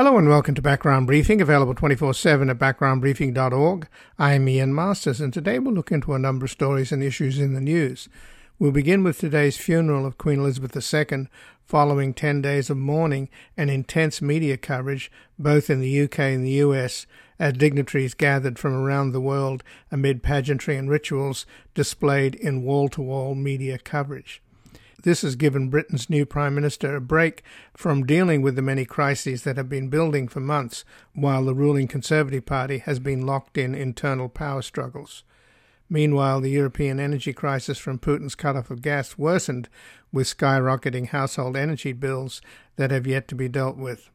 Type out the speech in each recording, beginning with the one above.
Hello and welcome to Background Briefing, available 24 7 at backgroundbriefing.org. I'm Ian Masters, and today we'll look into a number of stories and issues in the news. We'll begin with today's funeral of Queen Elizabeth II, following 10 days of mourning and intense media coverage, both in the UK and the US, as dignitaries gathered from around the world amid pageantry and rituals displayed in wall to wall media coverage. This has given Britain's new Prime Minister a break from dealing with the many crises that have been building for months while the ruling Conservative Party has been locked in internal power struggles. Meanwhile, the European energy crisis from Putin's cut-off of gas worsened with skyrocketing household energy bills that have yet to be dealt with.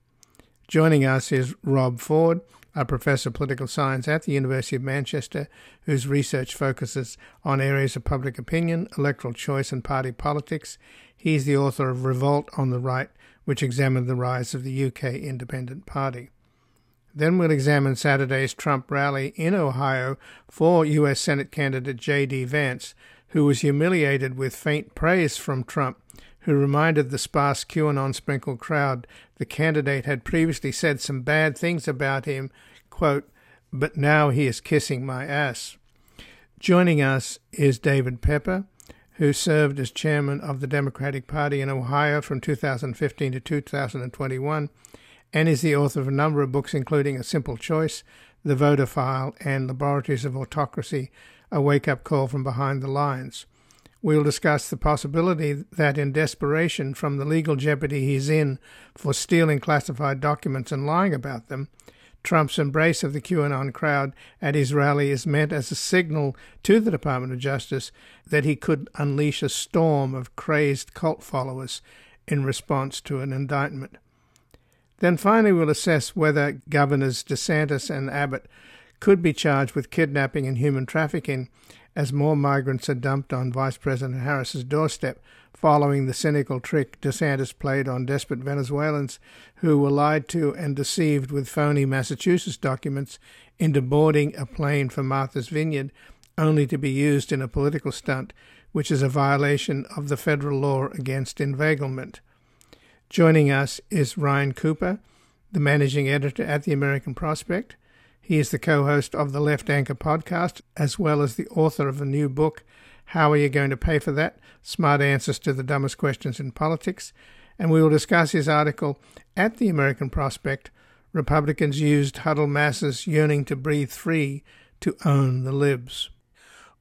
Joining us is Rob Ford, a professor of political science at the University of Manchester, whose research focuses on areas of public opinion, electoral choice, and party politics. He is the author of Revolt on the Right, which examined the rise of the UK Independence Party. Then we'll examine Saturday's Trump rally in Ohio for U.S. Senate candidate J.D. Vance, who was humiliated with faint praise from Trump who reminded the sparse QAnon sprinkled crowd the candidate had previously said some bad things about him, quote, but now he is kissing my ass. Joining us is David Pepper, who served as chairman of the Democratic Party in Ohio from 2015 to 2021 and is the author of a number of books, including A Simple Choice, The Voter File, and Laboratories of Autocracy A Wake Up Call from Behind the Lines. We'll discuss the possibility that, in desperation from the legal jeopardy he's in for stealing classified documents and lying about them, Trump's embrace of the QAnon crowd at his rally is meant as a signal to the Department of Justice that he could unleash a storm of crazed cult followers in response to an indictment. Then finally, we'll assess whether Governors DeSantis and Abbott could be charged with kidnapping and human trafficking as more migrants are dumped on Vice President Harris's doorstep following the cynical trick DeSantis played on desperate Venezuelans who were lied to and deceived with phony Massachusetts documents into boarding a plane for Martha's Vineyard only to be used in a political stunt, which is a violation of the federal law against inveiglement. Joining us is Ryan Cooper, the managing editor at the American Prospect. He is the co host of the Left Anchor podcast, as well as the author of a new book, How Are You Going to Pay for That? Smart Answers to the Dumbest Questions in Politics. And we will discuss his article at the American Prospect Republicans Used Huddled Masses Yearning to Breathe Free to Own the Libs.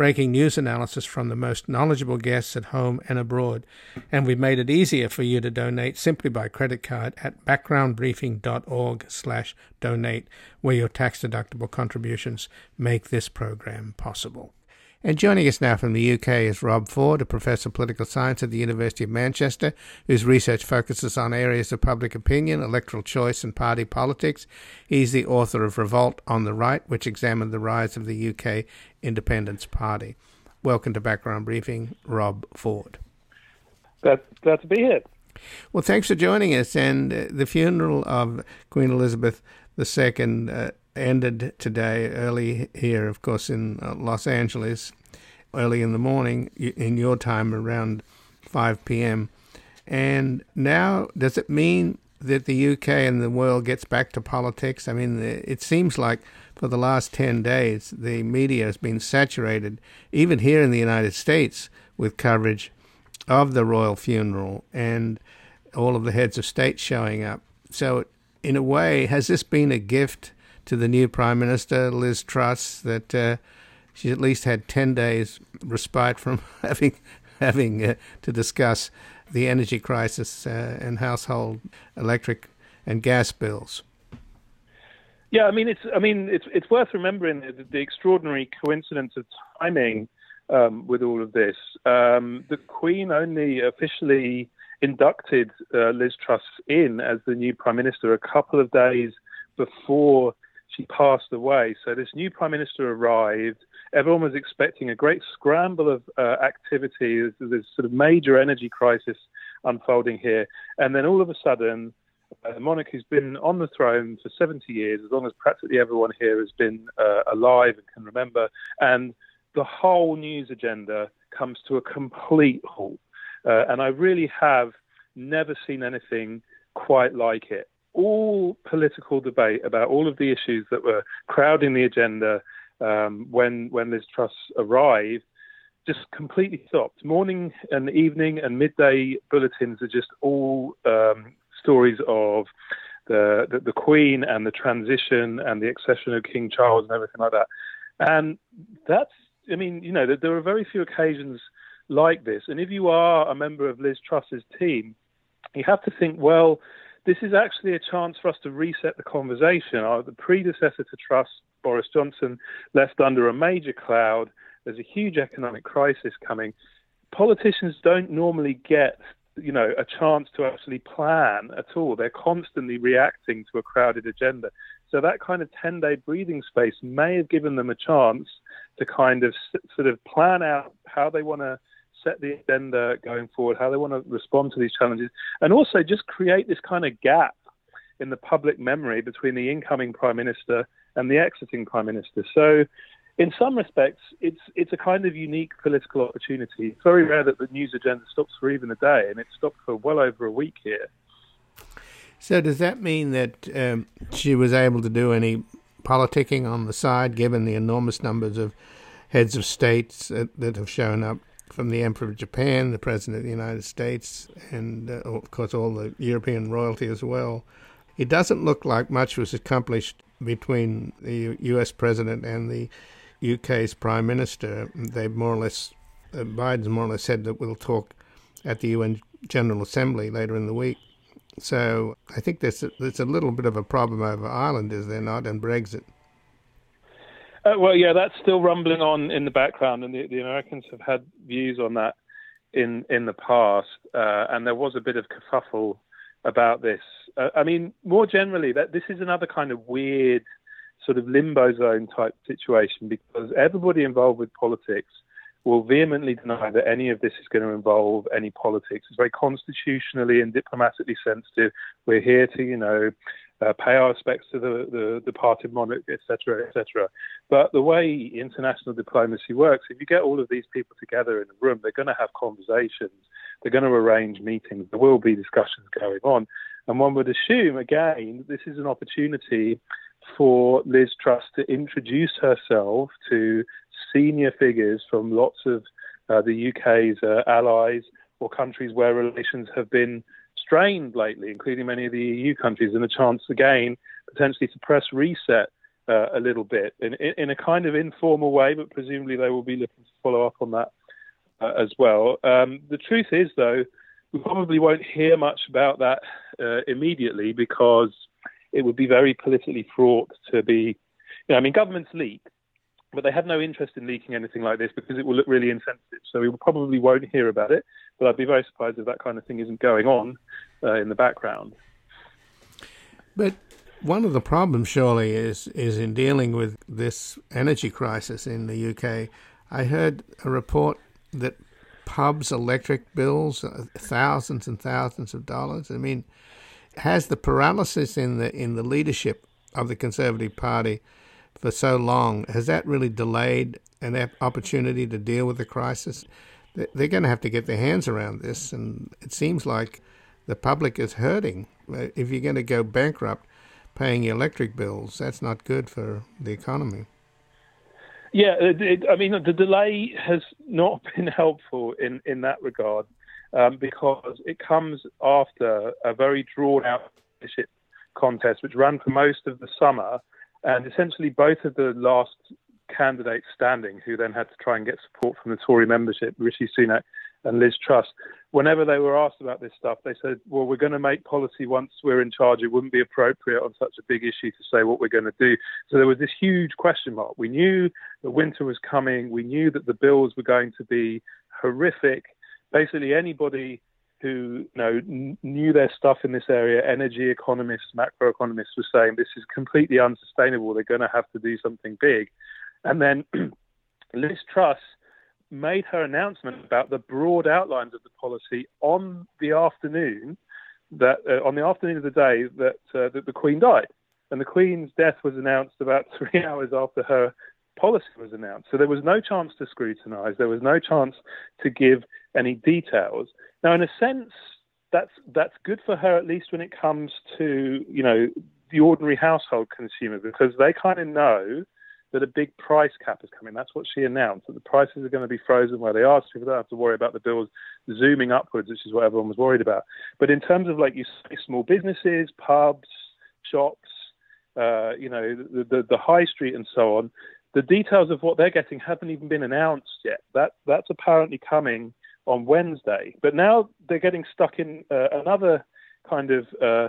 breaking news analysis from the most knowledgeable guests at home and abroad. And we've made it easier for you to donate simply by credit card at backgroundbriefing.org slash donate, where your tax-deductible contributions make this program possible. And joining us now from the UK is Rob Ford, a professor of political science at the University of Manchester, whose research focuses on areas of public opinion, electoral choice, and party politics. He's the author of Revolt on the Right, which examined the rise of the UK Independence Party. Welcome to Background Briefing, Rob Ford. Glad, glad to be here. Well, thanks for joining us. And uh, the funeral of Queen Elizabeth II uh, ended today early here, of course, in uh, Los Angeles, early in the morning, in your time around 5 p.m. And now, does it mean that the UK and the world gets back to politics? I mean, it seems like for the last 10 days, the media has been saturated, even here in the United States, with coverage of the royal funeral and all of the heads of state showing up. So, in a way, has this been a gift to the new Prime Minister, Liz Truss, that uh, she's at least had 10 days respite from having, having uh, to discuss the energy crisis uh, and household electric and gas bills. Yeah, I mean it's I mean it's it's worth remembering the, the extraordinary coincidence of timing um, with all of this. Um, the Queen only officially inducted uh, Liz Truss in as the new Prime Minister a couple of days before she passed away. So this new prime minister arrived. Everyone was expecting a great scramble of uh, activity. There's, there's sort of major energy crisis unfolding here, and then all of a sudden, uh, the monarch who's been on the throne for 70 years, as long as practically everyone here has been uh, alive and can remember, and the whole news agenda comes to a complete halt. Uh, and I really have never seen anything quite like it. All political debate about all of the issues that were crowding the agenda um, when when Liz Truss arrived just completely stopped. Morning and evening and midday bulletins are just all um, stories of the, the, the Queen and the transition and the accession of King Charles and everything like that. And that's, I mean, you know, there are very few occasions like this. And if you are a member of Liz Truss's team, you have to think, well, this is actually a chance for us to reset the conversation. Uh, the predecessor to Truss, Boris Johnson, left under a major cloud. There's a huge economic crisis coming. Politicians don't normally get you know, a chance to actually plan at all. They're constantly reacting to a crowded agenda. So that kind of 10 day breathing space may have given them a chance to kind of sort of plan out how they want to set the agenda going forward, how they want to respond to these challenges, and also just create this kind of gap in the public memory between the incoming prime minister and the exiting prime minister. So in some respects, it's it's a kind of unique political opportunity. It's very rare that the news agenda stops for even a day, and it stopped for well over a week here. So, does that mean that um, she was able to do any politicking on the side, given the enormous numbers of heads of states that, that have shown up, from the Emperor of Japan, the President of the United States, and uh, of course all the European royalty as well? It doesn't look like much was accomplished between the U.S. President and the UK's Prime Minister, they more or less, uh, Biden's more or less said that we'll talk at the UN General Assembly later in the week. So I think there's a, there's a little bit of a problem over Ireland, is there not, and Brexit? Uh, well, yeah, that's still rumbling on in the background, and the, the Americans have had views on that in in the past, uh, and there was a bit of kerfuffle about this. Uh, I mean, more generally, that this is another kind of weird sort of limbo zone type situation because everybody involved with politics will vehemently deny that any of this is going to involve any politics. It's very constitutionally and diplomatically sensitive. We're here to, you know, uh, pay our respects to the, the departed monarch, etc., etc. But the way international diplomacy works, if you get all of these people together in a room, they're going to have conversations, they're going to arrange meetings, there will be discussions going on. And one would assume, again, this is an opportunity for Liz Truss to introduce herself to senior figures from lots of uh, the UK's uh, allies or countries where relations have been strained lately, including many of the EU countries, and a chance again potentially to press reset uh, a little bit in, in, a kind of informal way, but presumably they will be looking to follow up on that uh, as well. Um, the truth is, though, we probably won't hear much about that uh, immediately because it would be very politically fraught to be. You know, I mean, governments leak, but they have no interest in leaking anything like this because it will look really insensitive. So we probably won't hear about it. But I'd be very surprised if that kind of thing isn't going on uh, in the background. But one of the problems, surely, is is in dealing with this energy crisis in the UK. I heard a report that pubs' electric bills are thousands and thousands of dollars. I mean, has the paralysis in the in the leadership of the Conservative Party for so long has that really delayed an opportunity to deal with the crisis? They're going to have to get their hands around this, and it seems like the public is hurting. If you're going to go bankrupt paying your electric bills, that's not good for the economy. Yeah, it, it, I mean, the delay has not been helpful in, in that regard um, because it comes after a very drawn out contest, which ran for most of the summer. And essentially, both of the last candidates standing, who then had to try and get support from the Tory membership, Rishi Sunak and Liz Truss, whenever they were asked about this stuff, they said, Well, we're going to make policy once we're in charge. It wouldn't be appropriate on such a big issue to say what we're going to do. So there was this huge question mark. We knew that winter was coming, we knew that the bills were going to be horrific basically anybody who you know knew their stuff in this area, energy economists, macroeconomists, were saying this is completely unsustainable. They're going to have to do something big, and then Liz Truss made her announcement about the broad outlines of the policy on the afternoon that uh, on the afternoon of the day that, uh, that the Queen died, and the Queen's death was announced about three hours after her policy was announced. So there was no chance to scrutinise. There was no chance to give any details. Now, in a sense, that's that's good for her at least when it comes to you know the ordinary household consumer because they kind of know that a big price cap is coming. That's what she announced, that the prices are going to be frozen where they are, so people don't have to worry about the bills zooming upwards, which is what everyone was worried about. But in terms of, like you say, small businesses, pubs, shops, uh, you know, the, the, the high street and so on, the details of what they're getting haven't even been announced yet. That That's apparently coming on Wednesday. But now they're getting stuck in uh, another kind of... Uh,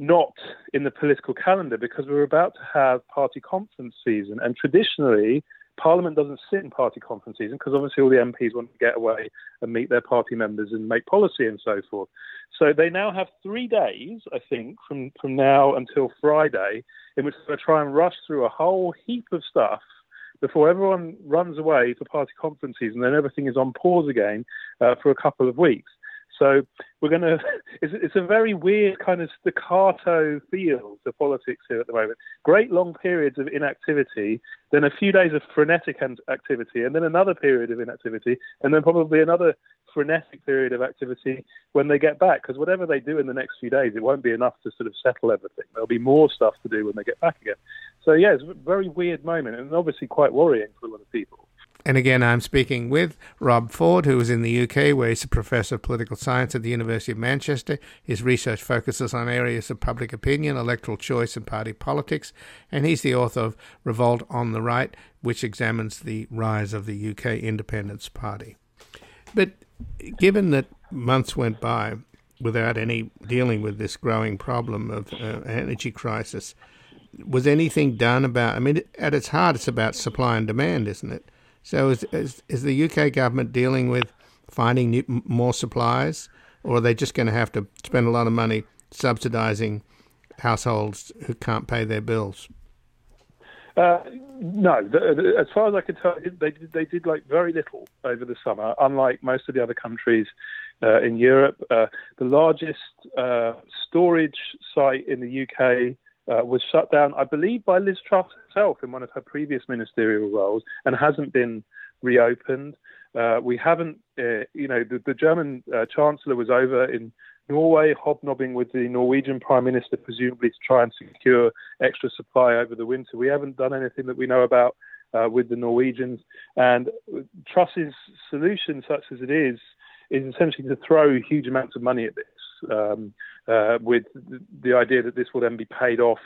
not in the political calendar because we're about to have party conference season. And traditionally, Parliament doesn't sit in party conference season because obviously all the MPs want to get away and meet their party members and make policy and so forth. So they now have three days, I think, from, from now until Friday, in which they're try and rush through a whole heap of stuff before everyone runs away for party conferences and Then everything is on pause again uh, for a couple of weeks. So we're going to. It's, it's, a very weird kind of staccato feel to politics here at the moment. Great long periods of inactivity, then a few days of frenetic activity, and then another period of inactivity, and then probably another frenetic period of activity when they get back. Because whatever they do in the next few days, it won't be enough to sort of settle everything. There'll be more stuff to do when they get back again. So yeah, it's a very weird moment, and obviously quite worrying for a lot of people. And again, I'm speaking with Rob Ford, who is in the UK, where he's a professor of political science at the University of Manchester. His research focuses on areas of public opinion, electoral choice, and party politics. And he's the author of Revolt on the Right, which examines the rise of the UK Independence Party. But given that months went by without any dealing with this growing problem of uh, energy crisis, was anything done about? I mean, at its heart, it's about supply and demand, isn't it? So is, is, is the UK government dealing with finding new, more supplies, or are they just going to have to spend a lot of money subsidising households who can't pay their bills? Uh, no, the, the, as far as I can tell, they did, they did like very little over the summer. Unlike most of the other countries uh, in Europe, uh, the largest uh, storage site in the UK uh, was shut down, I believe, by Liz Truss herself in one of her previous ministerial roles and hasn't been reopened. Uh, we haven't, uh, you know, the, the German uh, Chancellor was over in Norway hobnobbing with the Norwegian Prime Minister, presumably to try and secure extra supply over the winter. We haven't done anything that we know about uh, with the Norwegians. And Truss's solution, such as it is, is essentially to throw huge amounts of money at this um, uh, with the idea that this will then be paid off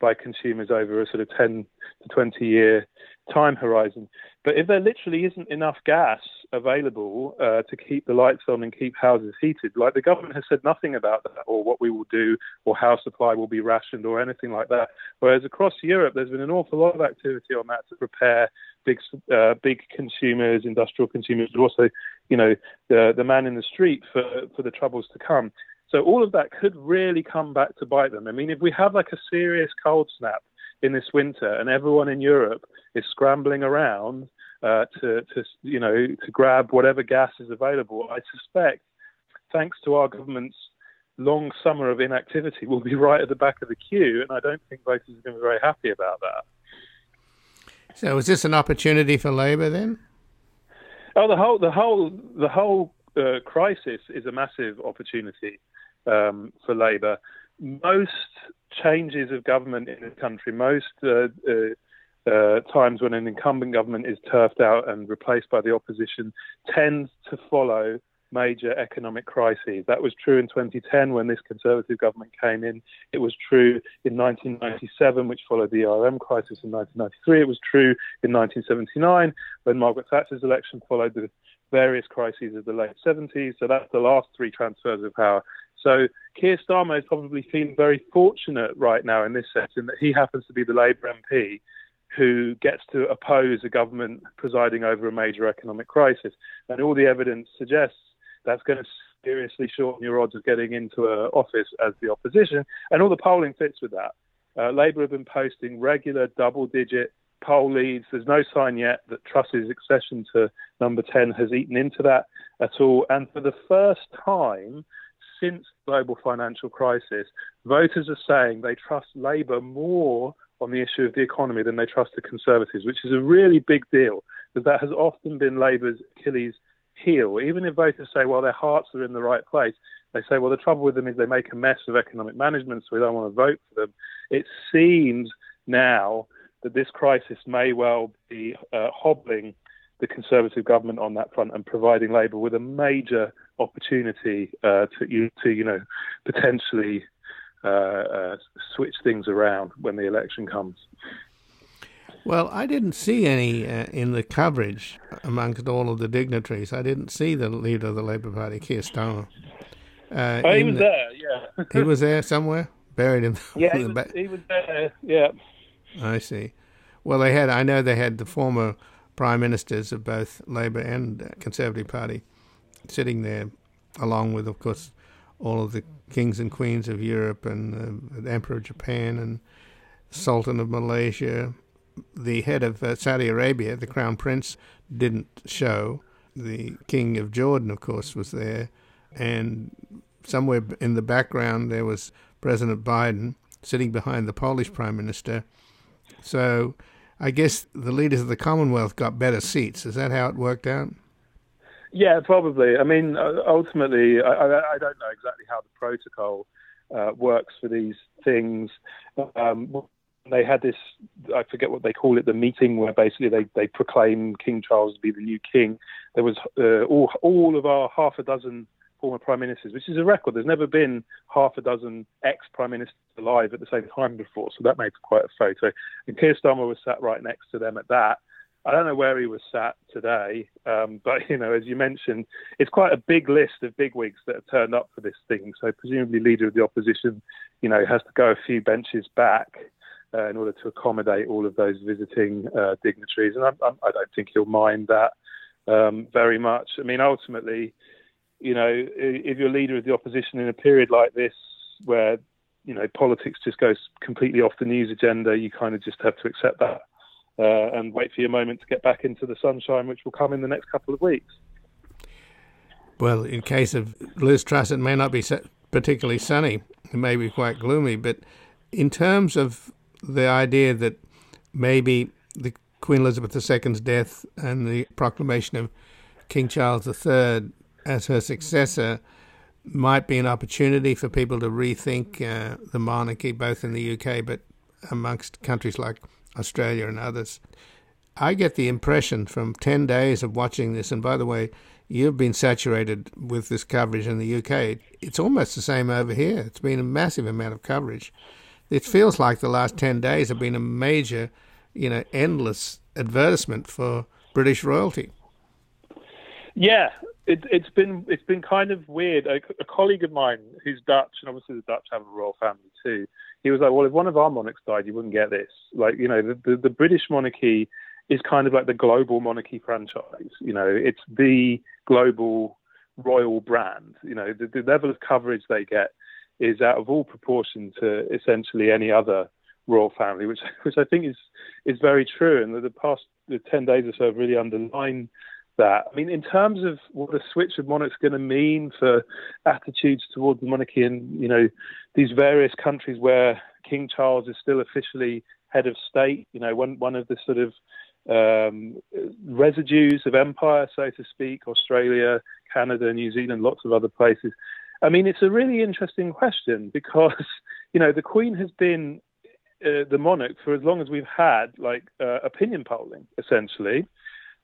by consumers over a sort of 10 to 20 year time horizon. But if there literally isn't enough gas available uh, to keep the lights on and keep houses heated, like the government has said nothing about that or what we will do or how supply will be rationed or anything like that. Whereas across Europe, there's been an awful lot of activity on that to prepare big, uh, big consumers, industrial consumers, but also, you know, the, the man in the street for, for the troubles to come. So all of that could really come back to bite them. I mean, if we have like a serious cold snap in this winter and everyone in Europe is scrambling around uh, to, to, you know, to grab whatever gas is available, I suspect, thanks to our government's long summer of inactivity, we'll be right at the back of the queue, and I don't think voters are going to be very happy about that. So, is this an opportunity for Labour then? Oh, the whole the whole the whole uh, crisis is a massive opportunity um, for Labour. Most changes of government in the country, most uh, uh, uh, times when an incumbent government is turfed out and replaced by the opposition, tends to follow major economic crises. That was true in 2010 when this Conservative government came in. It was true in 1997, which followed the ERM crisis in 1993. It was true in 1979 when Margaret Thatcher's election followed the various crises of the late 70s. So that's the last three transfers of power. So Keir Starmer is probably feeling very fortunate right now in this in that he happens to be the Labour MP who gets to oppose a government presiding over a major economic crisis. And all the evidence suggests that's going to seriously shorten your odds of getting into an office as the opposition. And all the polling fits with that. Uh, Labour have been posting regular double digit poll leads. There's no sign yet that Truss's accession to number 10 has eaten into that at all. And for the first time since the global financial crisis, voters are saying they trust Labour more on the issue of the economy than they trust the Conservatives, which is a really big deal because that has often been Labour's Achilles heel. Even if voters say, well, their hearts are in the right place, they say, well, the trouble with them is they make a mess of economic management, so we don't want to vote for them. It seems now that this crisis may well be uh, hobbling the Conservative government on that front and providing Labour with a major opportunity uh, to, you, to, you know, potentially uh, uh, switch things around when the election comes. Well, I didn't see any uh, in the coverage amongst all of the dignitaries. I didn't see the leader of the Labour Party, Keir Starmer. Uh, oh, he was the, there, yeah. he was there somewhere, buried in the, yeah, in the back. He was there, yeah. I see. Well, they had. I know they had the former prime ministers of both Labour and Conservative Party sitting there, along with, of course, all of the kings and queens of Europe and uh, the Emperor of Japan and Sultan of Malaysia the head of uh, Saudi Arabia, the crown prince, didn't show. The king of Jordan, of course, was there, and somewhere in the background there was President Biden sitting behind the Polish prime minister. So, I guess the leaders of the Commonwealth got better seats. Is that how it worked out? Yeah, probably. I mean, ultimately, I, I, I don't know exactly how the protocol uh, works for these things. Um, they had this I forget what they call it the meeting where basically they they proclaim King Charles to be the new king. There was uh, all all of our half a dozen former prime ministers, which is a record. There's never been half a dozen ex prime ministers alive at the same time before, so that makes quite a photo. And Keir Starmer was sat right next to them at that. I don't know where he was sat today, um, but you know, as you mentioned, it's quite a big list of bigwigs that have turned up for this thing. So presumably, leader of the opposition, you know, has to go a few benches back uh, in order to accommodate all of those visiting uh, dignitaries. And I, I, don't think he'll mind that um, very much. I mean, ultimately, you know, if you're leader of the opposition in a period like this, where you know politics just goes completely off the news agenda, you kind of just have to accept that uh, and wait for your moment to get back into the sunshine, which will come in the next couple of weeks. Well, in case of Liz Truss, it may not be particularly sunny. It may be quite gloomy, but in terms of the idea that maybe the Queen Elizabeth II's death and the proclamation of King Charles III as her successor might be an opportunity for people to rethink uh, the monarchy, both in the UK but amongst countries like Australia and others. I get the impression from 10 days of watching this, and by the way, you've been saturated with this coverage in the UK. It's almost the same over here. It's been a massive amount of coverage it feels like the last 10 days have been a major, you know, endless advertisement for British royalty. Yeah, it, has been it's been kind of weird. A, a, colleague of mine who's Dutch, and obviously the Dutch have a royal family too. He was like, "Well, if one of our monarchs died, you wouldn't get this." Like, you know, the, the, the British monarchy is kind of like the global monarchy franchise. You know, it's the global royal brand. You know, the, the level of coverage they get is out of all proportion to essentially any other royal family, which which I think is is very true. And the, the past the ten days or so have really underlined that. I mean, in terms of what a switch of monarchs going to mean for attitudes towards the monarchy, and you know, these various countries where King Charles is still officially head of state, you know, one one of the sort of um, residues of empire, so to speak, Australia, Canada, New Zealand, lots of other places. I mean, it's a really interesting question because, you know, the Queen has been uh, the monarch for as long as we've had like uh, opinion polling, essentially.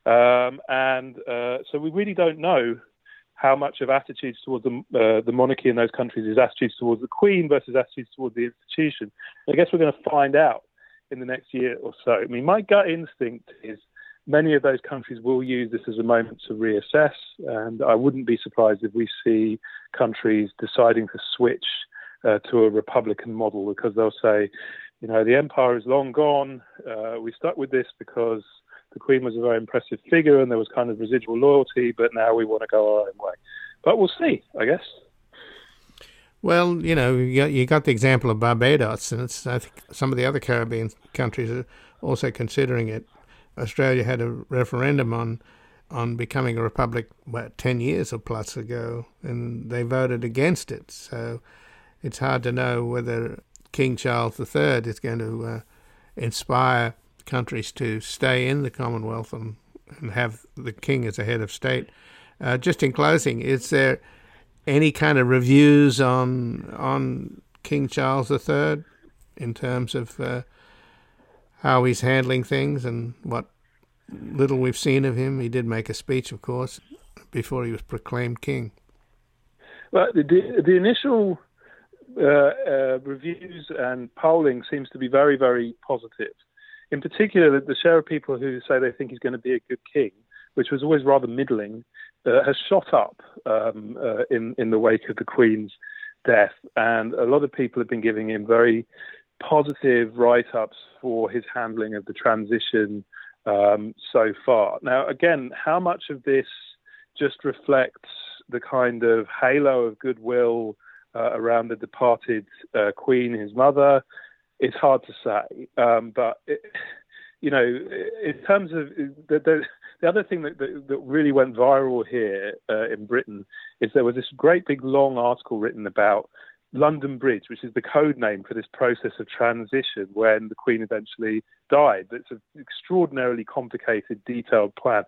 Um, and uh, so we really don't know how much of attitudes towards the, uh, the monarchy in those countries is attitudes towards the Queen versus attitudes towards the institution. I guess we're going to find out in the next year or so. I mean, my gut instinct is many of those countries will use this as a moment to reassess, and I wouldn't be surprised if we see countries deciding to switch uh, to a republican model because they'll say, you know, the empire is long gone. Uh, we stuck with this because the Queen was a very impressive figure and there was kind of residual loyalty, but now we want to go our own way. but we'll see, I guess. Well, you know, you got, the example of Barbados, and I think some of the other Caribbean countries are also considering it. Australia had a referendum on on becoming a republic about ten years or plus ago, and they voted against it. So it's hard to know whether King Charles III is going to uh, inspire countries to stay in the Commonwealth and, and have the king as a head of state. Uh, just in closing, is there any kind of reviews on on King Charles III in terms of uh, how he's handling things and what little we've seen of him? He did make a speech, of course, before he was proclaimed king. Well, the, the initial uh, uh, reviews and polling seems to be very, very positive. In particular, the share of people who say they think he's going to be a good king, which was always rather middling, uh, has shot up um, uh, in in the wake of the Queen's death, and a lot of people have been giving him very positive write-ups for his handling of the transition um, so far. Now, again, how much of this just reflects the kind of halo of goodwill uh, around the departed uh, Queen, his mother? It's hard to say, um, but it, you know, in terms of the, the, the other thing that, that, that, really went viral here uh, in Britain is there was this great big long article written about London Bridge, which is the code name for this process of transition when the Queen eventually died. It's an extraordinarily complicated, detailed plan.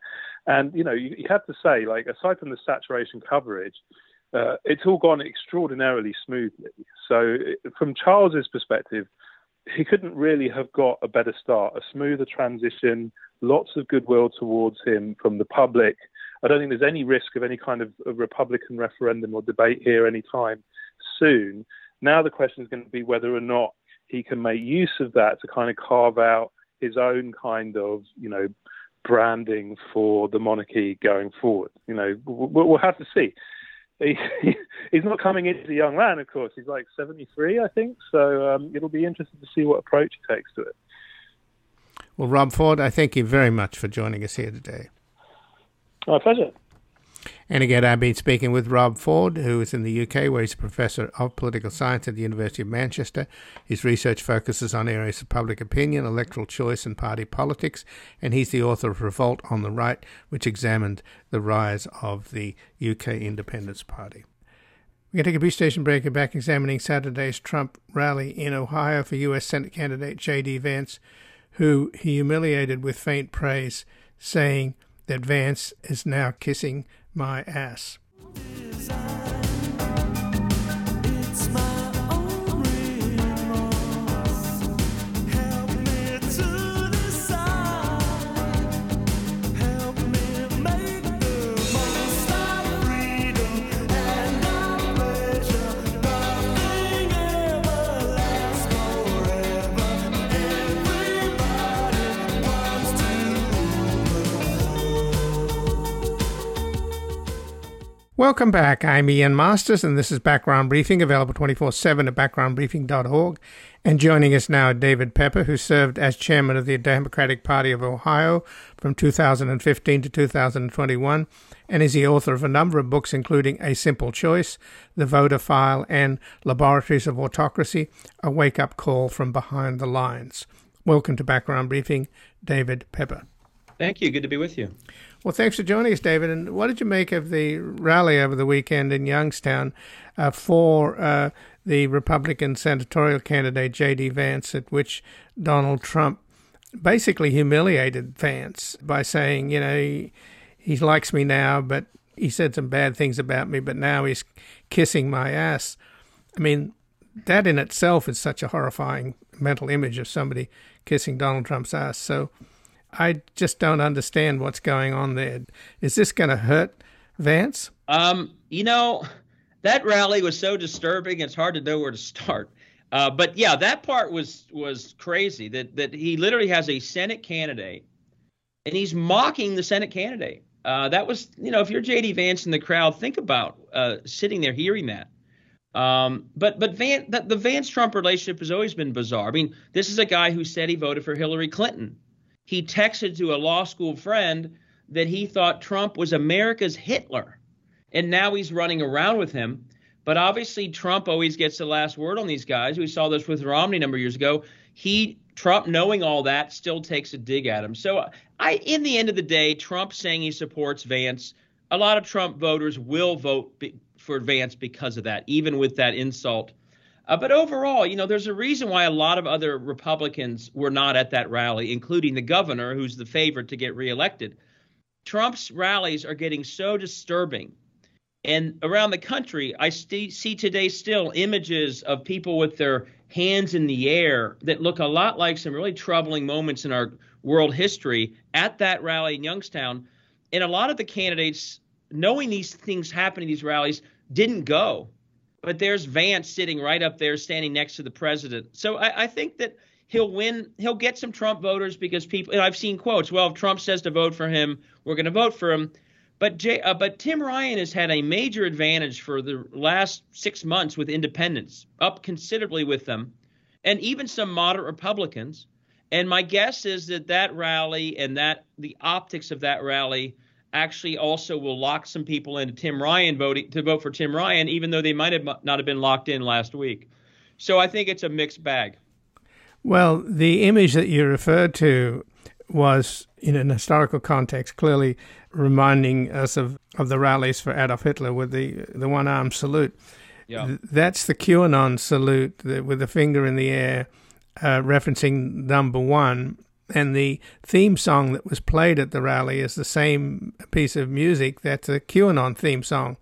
And, you know, you, you have to say, like, aside from the saturation coverage, uh, it's all gone extraordinarily smoothly. So, from Charles's perspective, he couldn't really have got a better start, a smoother transition, lots of goodwill towards him from the public. I don't think there's any risk of any kind of a Republican referendum or debate here anytime soon. Now the question is going to be whether or not he can make use of that to kind of carve out his own kind of, you know, branding for the monarchy going forward. You know, we'll have to see he, he's not coming in as a young man, of course. He's like 73, I think. So um, it'll be interesting to see what approach he takes to it. Well, Rob Ford, I thank you very much for joining us here today. My pleasure. And again, I've been speaking with Rob Ford, who is in the UK, where he's a professor of political science at the University of Manchester. His research focuses on areas of public opinion, electoral choice, and party politics. And he's the author of Revolt on the Right, which examined the rise of the UK Independence Party. We're going to take a brief station break and back examining Saturday's Trump rally in Ohio for U.S. Senate candidate J.D. Vance, who he humiliated with faint praise, saying that Vance is now kissing my ass. Welcome back. I'm Ian Masters, and this is Background Briefing, available 24 7 at backgroundbriefing.org. And joining us now, is David Pepper, who served as chairman of the Democratic Party of Ohio from 2015 to 2021, and is the author of a number of books, including A Simple Choice, The Voter File, and Laboratories of Autocracy A Wake Up Call from Behind the Lines. Welcome to Background Briefing, David Pepper. Thank you. Good to be with you. Well, thanks for joining us, David. And what did you make of the rally over the weekend in Youngstown uh, for uh, the Republican senatorial candidate J.D. Vance, at which Donald Trump basically humiliated Vance by saying, you know, he, he likes me now, but he said some bad things about me, but now he's kissing my ass. I mean, that in itself is such a horrifying mental image of somebody kissing Donald Trump's ass. So I just don't understand what's going on there. Is this going to hurt Vance? Um, you know, that rally was so disturbing. It's hard to know where to start. Uh, but yeah, that part was was crazy. That that he literally has a Senate candidate, and he's mocking the Senate candidate. Uh, that was, you know, if you're J.D. Vance in the crowd, think about uh, sitting there hearing that. Um, but but Van, the, the Vance Trump relationship has always been bizarre. I mean, this is a guy who said he voted for Hillary Clinton he texted to a law school friend that he thought Trump was America's Hitler. and now he's running around with him. But obviously, Trump always gets the last word on these guys. We saw this with Romney a number of years ago. He Trump, knowing all that, still takes a dig at him. So, I, in the end of the day, Trump saying he supports Vance, a lot of Trump voters will vote be, for Vance because of that, even with that insult. Uh, but overall, you know, there's a reason why a lot of other Republicans were not at that rally, including the governor, who's the favorite to get reelected. Trump's rallies are getting so disturbing. And around the country, I st- see today still images of people with their hands in the air that look a lot like some really troubling moments in our world history at that rally in Youngstown. And a lot of the candidates, knowing these things happen in these rallies, didn't go. But there's Vance sitting right up there, standing next to the president. So I, I think that he'll win. He'll get some Trump voters because people. I've seen quotes. Well, if Trump says to vote for him, we're going to vote for him. But Jay, uh, but Tim Ryan has had a major advantage for the last six months with independents, up considerably with them, and even some moderate Republicans. And my guess is that that rally and that the optics of that rally actually also will lock some people into Tim Ryan voting to vote for Tim Ryan, even though they might have not have been locked in last week. So I think it's a mixed bag. Well, the image that you referred to was, in an historical context, clearly reminding us of, of the rallies for Adolf Hitler with the, the one armed salute. Yeah. That's the QAnon salute with the finger in the air, uh, referencing number one and the theme song that was played at the rally is the same piece of music that's a QAnon theme song.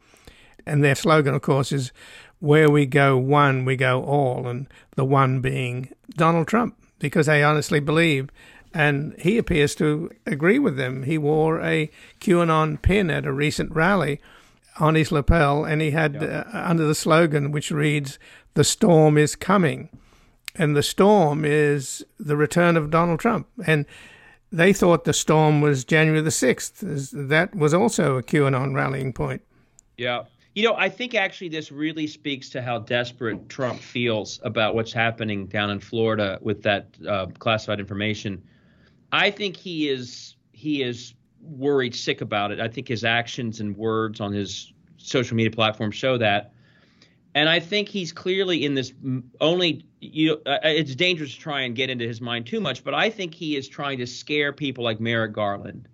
And their slogan, of course, is where we go one, we go all, and the one being Donald Trump, because they honestly believe. And he appears to agree with them. He wore a QAnon pin at a recent rally on his lapel, and he had uh, under the slogan, which reads, The storm is coming and the storm is the return of Donald Trump. And they thought the storm was January the 6th. That was also a QAnon rallying point. Yeah. You know, I think actually this really speaks to how desperate Trump feels about what's happening down in Florida with that uh, classified information. I think he is he is worried sick about it. I think his actions and words on his social media platform show that and I think he's clearly in this only. You, uh, it's dangerous to try and get into his mind too much, but I think he is trying to scare people like Merrick Garland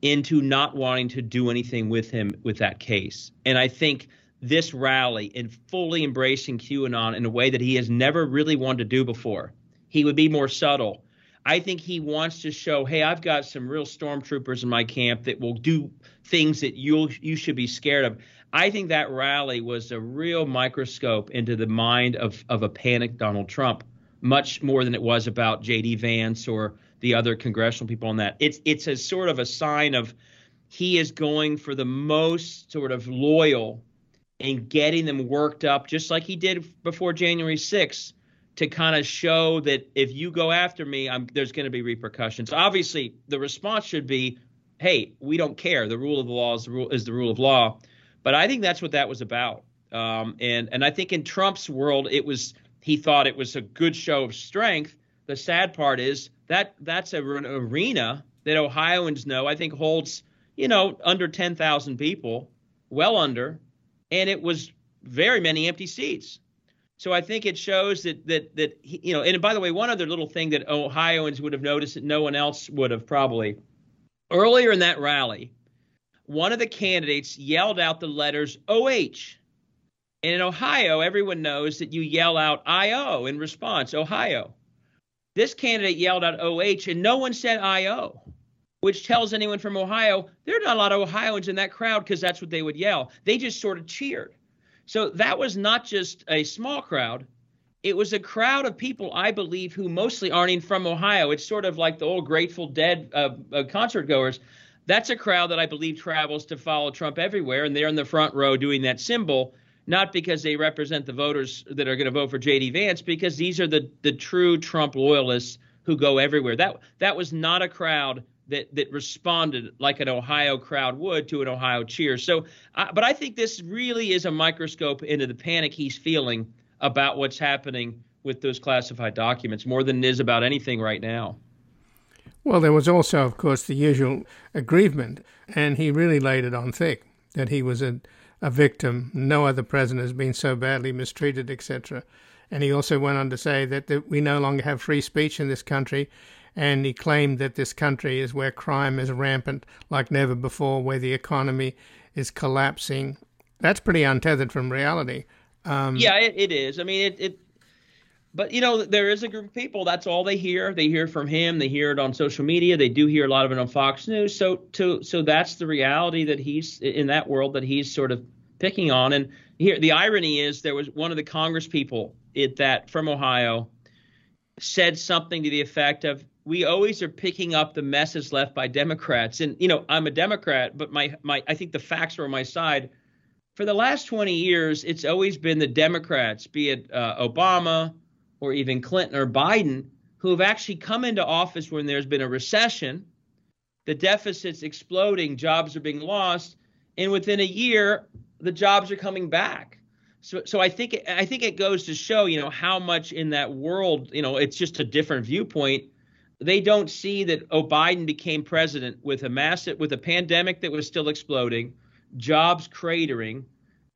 into not wanting to do anything with him with that case. And I think this rally and fully embracing QAnon in a way that he has never really wanted to do before, he would be more subtle. I think he wants to show, hey, I've got some real stormtroopers in my camp that will do things that you you should be scared of. I think that rally was a real microscope into the mind of, of a panicked Donald Trump, much more than it was about J.D. Vance or the other congressional people on that. It's it's a sort of a sign of he is going for the most sort of loyal and getting them worked up, just like he did before January 6th, to kind of show that if you go after me, I'm, there's going to be repercussions. Obviously, the response should be, "Hey, we don't care. The rule of the law is the rule is the rule of law." But I think that's what that was about. Um, and and I think in Trump's world, it was he thought it was a good show of strength. The sad part is that that's a, an arena that Ohioans know. I think holds you know under ten thousand people, well under, and it was very many empty seats. So I think it shows that that that he, you know. And by the way, one other little thing that Ohioans would have noticed that no one else would have probably earlier in that rally one of the candidates yelled out the letters OH. And in Ohio, everyone knows that you yell out IO in response, Ohio. This candidate yelled out OH, and no one said IO, which tells anyone from Ohio there are not a lot of Ohioans in that crowd because that's what they would yell. They just sort of cheered. So that was not just a small crowd. It was a crowd of people, I believe, who mostly aren't even from Ohio. It's sort of like the old Grateful Dead uh, uh, concert goers that's a crowd that I believe travels to follow Trump everywhere, and they're in the front row doing that symbol, not because they represent the voters that are going to vote for J.D. Vance, because these are the the true Trump loyalists who go everywhere. That that was not a crowd that that responded like an Ohio crowd would to an Ohio cheer. So, but I think this really is a microscope into the panic he's feeling about what's happening with those classified documents more than it is about anything right now. Well, there was also, of course, the usual aggrievement, and he really laid it on thick. that he was a, a victim. No other president has been so badly mistreated, etc. And he also went on to say that, that we no longer have free speech in this country. And he claimed that this country is where crime is rampant like never before, where the economy is collapsing. That's pretty untethered from reality. Um, yeah, it, it is. I mean, it, it but you know there is a group of people. That's all they hear. They hear from him. They hear it on social media. They do hear a lot of it on fox news. So to so that's the reality that he's in that world that he's sort of picking on. And here the irony is there was one of the congress people it that from ohio said something to the effect of we always are picking up the messes left by democrats. And you know i'm a democrat but my my i think the facts are on my side. For the last 20 years it's always been the democrats be it uh, obama or even Clinton or Biden who have actually come into office when there's been a recession, the deficit's exploding, jobs are being lost, and within a year the jobs are coming back. So, so I think I think it goes to show, you know, how much in that world, you know, it's just a different viewpoint. They don't see that oh, Biden became president with a massive with a pandemic that was still exploding, jobs cratering,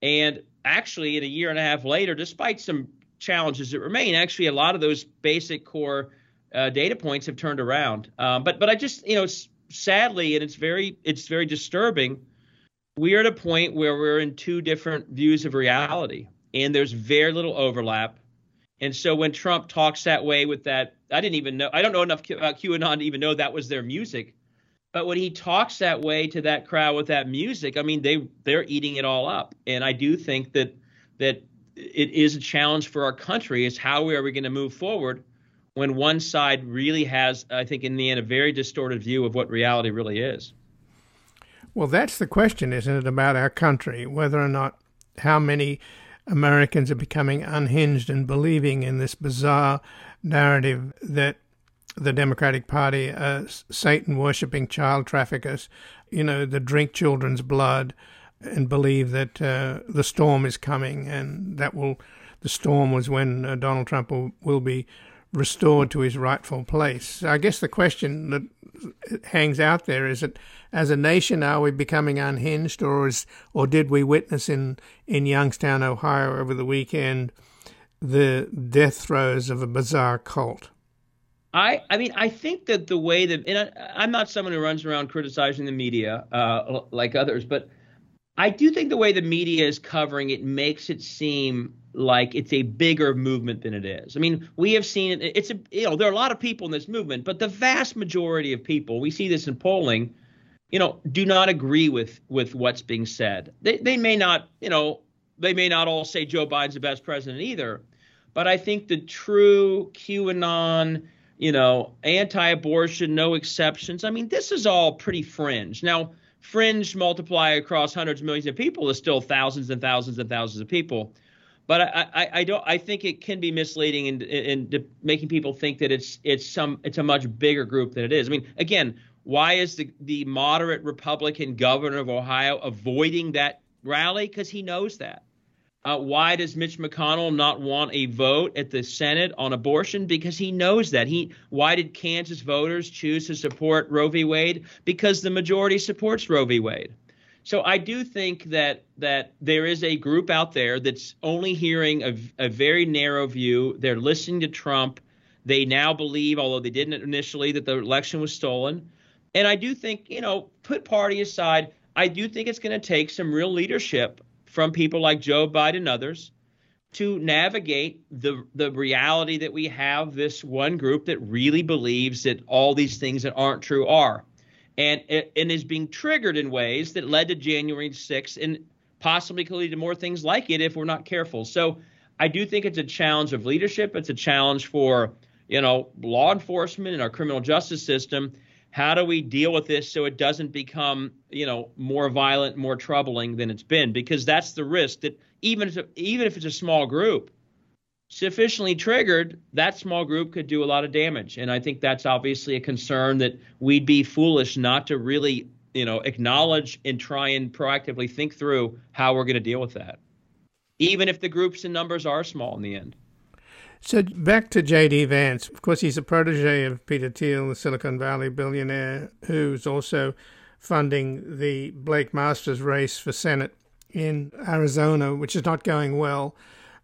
and actually in a year and a half later, despite some challenges that remain, actually a lot of those basic core uh, data points have turned around. Um, but but I just you know sadly and it's very it's very disturbing. We are at a point where we're in two different views of reality, and there's very little overlap. And so when Trump talks that way with that, I didn't even know. I don't know enough about QAnon to even know that was their music. But when he talks that way to that crowd with that music, I mean they they're eating it all up. And I do think that that it is a challenge for our country is how are we going to move forward when one side really has, I think, in the end, a very distorted view of what reality really is. Well, that's the question, isn't it, about our country, whether or not how many Americans are becoming unhinged and believing in this bizarre narrative that the Democratic Party uh, are Satan worshipping child traffickers, you know, that drink children's blood, and believe that uh, the storm is coming, and that will the storm was when uh, Donald Trump will, will be restored to his rightful place. I guess the question that hangs out there is that as a nation, are we becoming unhinged, or is or did we witness in in Youngstown, Ohio, over the weekend, the death throes of a bizarre cult? I, I mean, I think that the way that, and I, am not someone who runs around criticizing the media uh, like others, but I do think the way the media is covering it makes it seem like it's a bigger movement than it is. I mean, we have seen it. It's a you know there are a lot of people in this movement, but the vast majority of people we see this in polling, you know, do not agree with with what's being said. They they may not you know they may not all say Joe Biden's the best president either, but I think the true QAnon you know anti-abortion, no exceptions. I mean, this is all pretty fringe now fringe multiply across hundreds of millions of people is still thousands and thousands and thousands of people. But I, I, I don't. I think it can be misleading in, in, in making people think that it's it's some it's a much bigger group than it is. I mean, again, why is the the moderate Republican governor of Ohio avoiding that rally? Because he knows that. Uh, why does Mitch McConnell not want a vote at the Senate on abortion? Because he knows that. He why did Kansas voters choose to support Roe v. Wade? Because the majority supports Roe v. Wade. So I do think that that there is a group out there that's only hearing a, a very narrow view. They're listening to Trump. They now believe, although they didn't initially, that the election was stolen. And I do think, you know, put party aside, I do think it's going to take some real leadership from people like Joe Biden and others to navigate the the reality that we have this one group that really believes that all these things that aren't true are and and is being triggered in ways that led to January 6th and possibly could lead to more things like it if we're not careful. So I do think it's a challenge of leadership. It's a challenge for you know law enforcement and our criminal justice system how do we deal with this so it doesn't become you know more violent more troubling than it's been? Because that's the risk that even if even if it's a small group sufficiently triggered that small group could do a lot of damage. And i think that's obviously a concern that we'd be foolish not to really you know acknowledge and try and proactively think through how we're going to deal with that even if the groups and numbers are small in the end so back to J.D. Vance. Of course, he's a protege of Peter Thiel, the Silicon Valley billionaire, who's also funding the Blake Masters race for Senate in Arizona, which is not going well.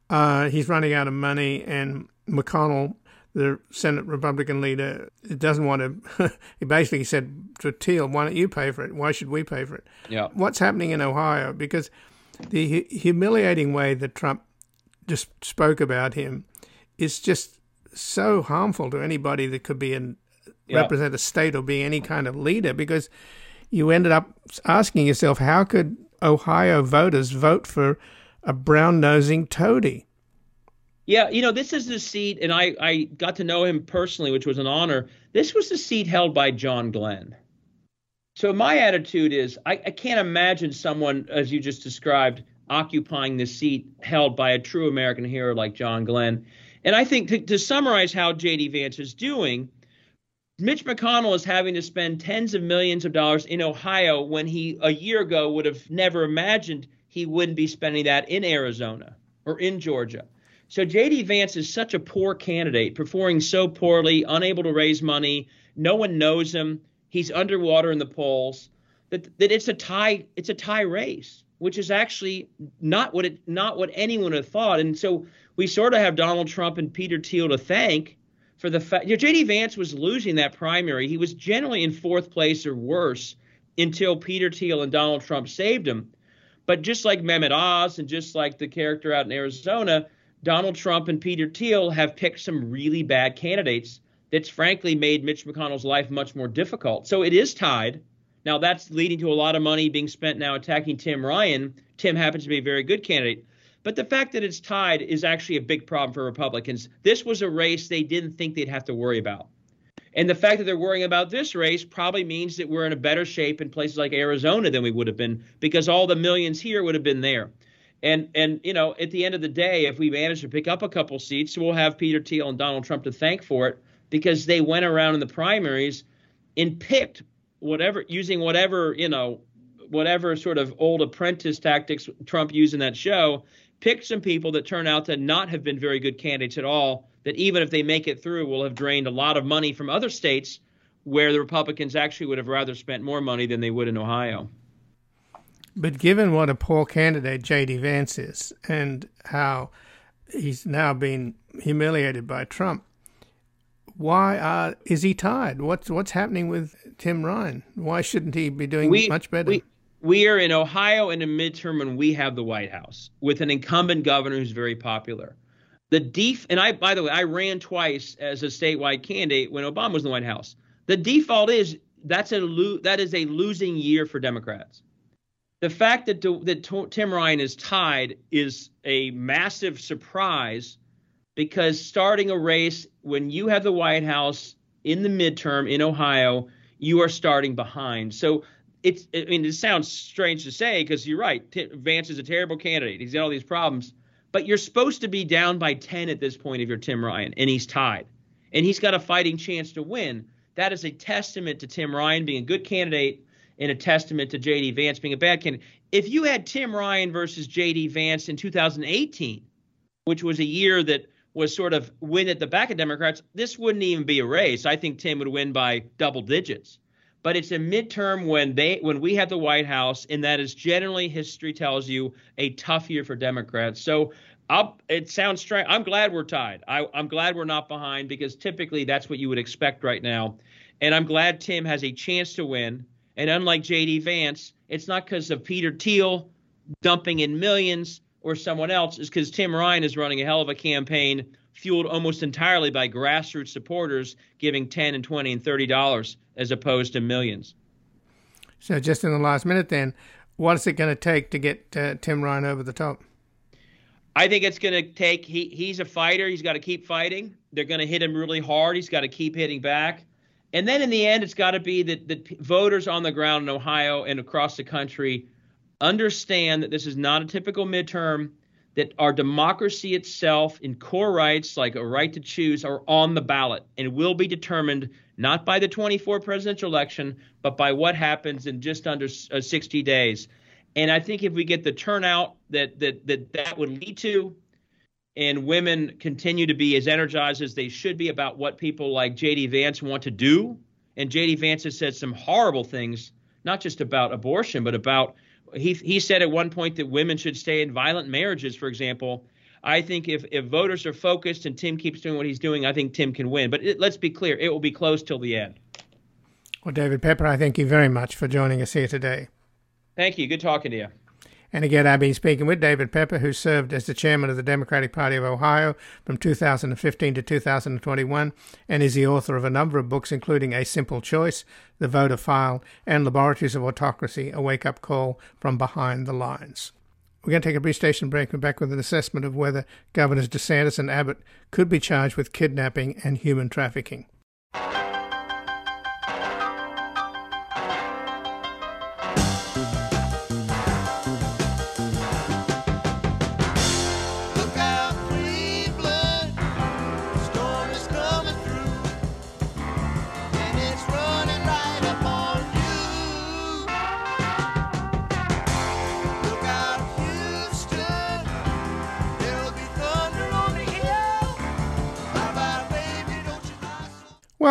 Uh, he's running out of money, and McConnell, the Senate Republican leader, doesn't want to. he basically said to Thiel, "Why don't you pay for it? Why should we pay for it?" Yeah. What's happening in Ohio? Because the humiliating way that Trump just spoke about him is just so harmful to anybody that could be in yeah. represent a state or be any kind of leader because you ended up asking yourself how could Ohio voters vote for a brown nosing toady? Yeah, you know, this is the seat, and I, I got to know him personally, which was an honor. This was the seat held by John Glenn. So my attitude is I, I can't imagine someone, as you just described, occupying the seat held by a true American hero like John Glenn. And I think to, to summarize how J.D. Vance is doing, Mitch McConnell is having to spend tens of millions of dollars in Ohio when he a year ago would have never imagined he wouldn't be spending that in Arizona or in Georgia. So J.D. Vance is such a poor candidate, performing so poorly, unable to raise money. No one knows him. He's underwater in the polls. That, that it's a tie. It's a tie race, which is actually not what it not what anyone had thought. And so we sort of have Donald Trump and Peter Thiel to thank for the fact. You know, J.D. Vance was losing that primary. He was generally in fourth place or worse until Peter Thiel and Donald Trump saved him. But just like Mehmet Oz and just like the character out in Arizona, Donald Trump and Peter Thiel have picked some really bad candidates that's frankly made Mitch McConnell's life much more difficult. So it is tied. Now that's leading to a lot of money being spent now attacking Tim Ryan. Tim happens to be a very good candidate. But the fact that it's tied is actually a big problem for Republicans. This was a race they didn't think they'd have to worry about. And the fact that they're worrying about this race probably means that we're in a better shape in places like Arizona than we would have been because all the millions here would have been there. And and you know, at the end of the day, if we manage to pick up a couple seats, we'll have Peter Thiel and Donald Trump to thank for it because they went around in the primaries and picked whatever using whatever, you know, whatever sort of old apprentice tactics Trump used in that show, picked some people that turn out to not have been very good candidates at all that even if they make it through, will have drained a lot of money from other states where the Republicans actually would have rather spent more money than they would in Ohio. But given what a poor candidate J.D. Vance is and how he's now been humiliated by Trump, why uh, is he tied? What's what's happening with Tim Ryan? Why shouldn't he be doing we, much better? We, we are in Ohio in a midterm and we have the White House with an incumbent governor who's very popular. The def and I by the way, I ran twice as a statewide candidate when Obama was in the White House. The default is that's a lo- that is a losing year for Democrats. The fact that that Tim Ryan is tied is a massive surprise because starting a race when you have the White House in the midterm in Ohio, you are starting behind. So it's I mean it sounds strange to say because you're right. Vance is a terrible candidate. He's got all these problems but you're supposed to be down by 10 at this point if you're Tim Ryan, and he's tied. And he's got a fighting chance to win. That is a testament to Tim Ryan being a good candidate and a testament to J.D. Vance being a bad candidate. If you had Tim Ryan versus J.D. Vance in 2018, which was a year that was sort of win at the back of Democrats, this wouldn't even be a race. I think Tim would win by double digits but it's a midterm when they when we have the White House, and that is generally history tells you a tough year for Democrats. So I'll, it sounds strange. I'm glad we're tied. I, I'm glad we're not behind because typically that's what you would expect right now. And I'm glad Tim has a chance to win. And unlike J.D. Vance, it's not because of Peter Thiel dumping in millions or someone else. It's because Tim Ryan is running a hell of a campaign fueled almost entirely by grassroots supporters giving 10 and 20 and 30 dollars as opposed to millions. So, just in the last minute, then, what is it going to take to get uh, Tim Ryan over the top? I think it's going to take. He he's a fighter. He's got to keep fighting. They're going to hit him really hard. He's got to keep hitting back. And then in the end, it's got to be that the voters on the ground in Ohio and across the country understand that this is not a typical midterm that our democracy itself in core rights like a right to choose are on the ballot and will be determined not by the 24 presidential election but by what happens in just under uh, 60 days. And i think if we get the turnout that that that, that would lead to and women continue to be as energized as they should be about what people like JD Vance want to do and JD Vance has said some horrible things not just about abortion, but about he he said at one point that women should stay in violent marriages, for example. I think if, if voters are focused and Tim keeps doing what he's doing, I think Tim can win. But it, let's be clear, it will be close till the end. Well, David Pepper, I thank you very much for joining us here today. Thank you. Good talking to you. And again, I've been speaking with David Pepper, who served as the chairman of the Democratic Party of Ohio from 2015 to 2021, and is the author of a number of books, including A Simple Choice, The Voter File, and Laboratories of Autocracy A Wake Up Call from Behind the Lines. We're going to take a brief station break and back with an assessment of whether Governors DeSantis and Abbott could be charged with kidnapping and human trafficking.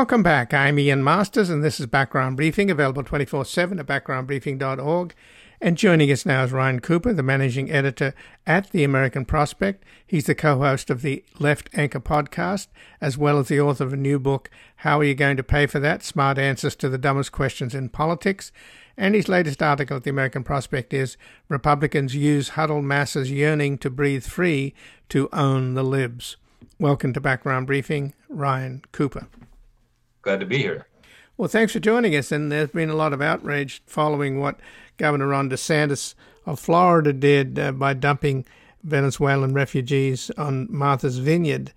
Welcome back. I'm Ian Masters, and this is Background Briefing, available 24 7 at backgroundbriefing.org. And joining us now is Ryan Cooper, the managing editor at The American Prospect. He's the co host of the Left Anchor podcast, as well as the author of a new book, How Are You Going to Pay for That? Smart Answers to the Dumbest Questions in Politics. And his latest article at The American Prospect is Republicans Use Huddled Masses Yearning to Breathe Free to Own the Libs. Welcome to Background Briefing, Ryan Cooper glad to be here. Well, thanks for joining us. And there's been a lot of outrage following what Governor Ron DeSantis of Florida did uh, by dumping Venezuelan refugees on Martha's Vineyard.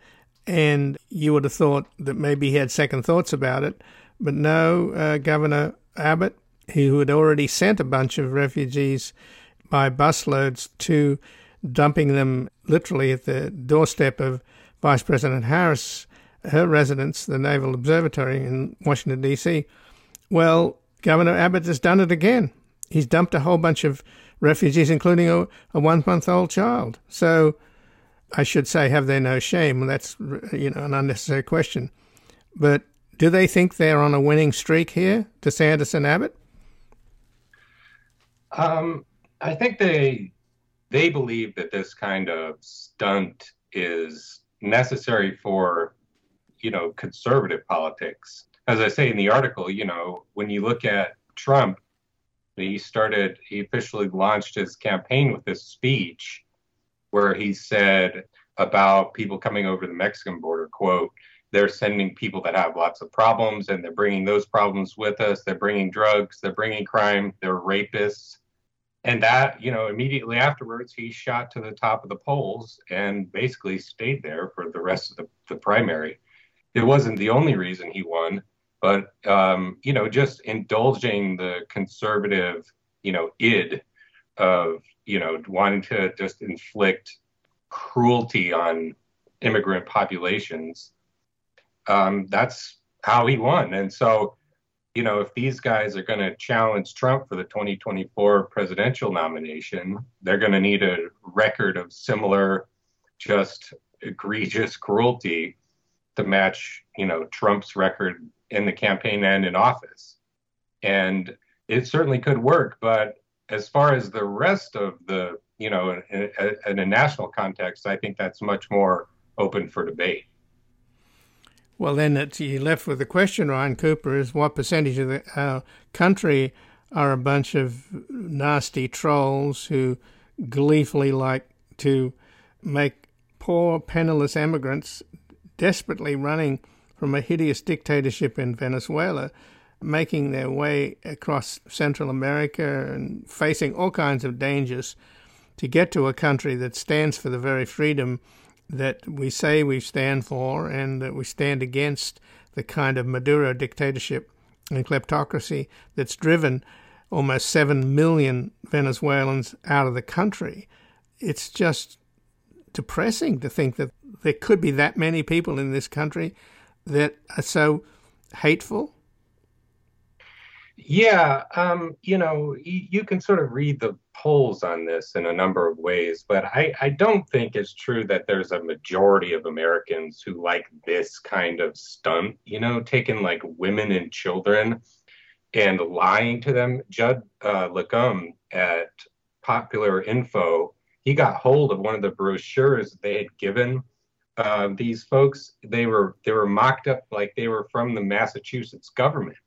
And you would have thought that maybe he had second thoughts about it. But no, uh, Governor Abbott, who had already sent a bunch of refugees by busloads to dumping them literally at the doorstep of Vice President Harris, her residence, the Naval Observatory in Washington, D.C. Well, Governor Abbott has done it again. He's dumped a whole bunch of refugees, including a, a one month old child. So I should say, have they no shame? That's you know an unnecessary question. But do they think they're on a winning streak here, DeSantis and Abbott? Um, I think they they believe that this kind of stunt is necessary for you know, conservative politics. As I say in the article, you know, when you look at Trump, he started, he officially launched his campaign with this speech where he said about people coming over the Mexican border, quote, they're sending people that have lots of problems and they're bringing those problems with us. They're bringing drugs, they're bringing crime, they're rapists. And that, you know, immediately afterwards, he shot to the top of the polls and basically stayed there for the rest of the, the primary it wasn't the only reason he won, but um, you know, just indulging the conservative, you know, id of you know wanting to just inflict cruelty on immigrant populations. Um, that's how he won, and so you know, if these guys are going to challenge Trump for the 2024 presidential nomination, they're going to need a record of similar, just egregious cruelty to match, you know, Trump's record in the campaign and in office. And it certainly could work, but as far as the rest of the, you know, in, in a national context, I think that's much more open for debate. Well, then it's, you're left with the question, Ryan Cooper, is what percentage of the uh, country are a bunch of nasty trolls who gleefully like to make poor, penniless immigrants desperately running from a hideous dictatorship in Venezuela, making their way across Central America and facing all kinds of dangers to get to a country that stands for the very freedom that we say we stand for and that we stand against the kind of Maduro dictatorship and kleptocracy that's driven almost 7 million Venezuelans out of the country. It's just depressing to think that there could be that many people in this country that are so hateful? Yeah, um, you know, you, can sort of read the polls on this in a number of ways, but I, I don't think it's true that there's a majority of Americans who like this kind of stunt, you know, taking like women and children and lying to them. Judd uh, Legum at Popular Info, he got hold of one of the brochures they had given uh, these folks. They were they were mocked up like they were from the Massachusetts government,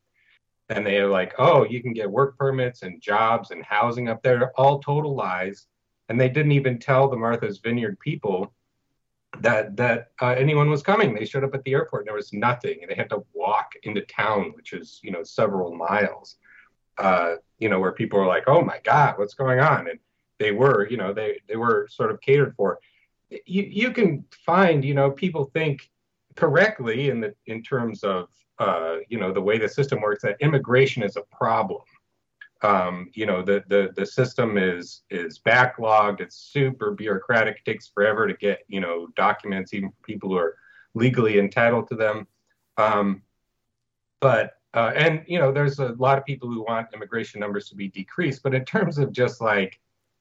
and they were like, "Oh, you can get work permits and jobs and housing up there." All total lies, and they didn't even tell the Martha's Vineyard people that that uh, anyone was coming. They showed up at the airport and there was nothing, and they had to walk into town, which is you know several miles. Uh, you know where people were like, "Oh my God, what's going on?" And they were, you know, they they were sort of catered for. You you can find, you know, people think correctly in the in terms of uh, you know the way the system works that immigration is a problem. Um, you know the, the the system is is backlogged. It's super bureaucratic. It takes forever to get you know documents even for people who are legally entitled to them. Um, but uh, and you know there's a lot of people who want immigration numbers to be decreased but in terms of just like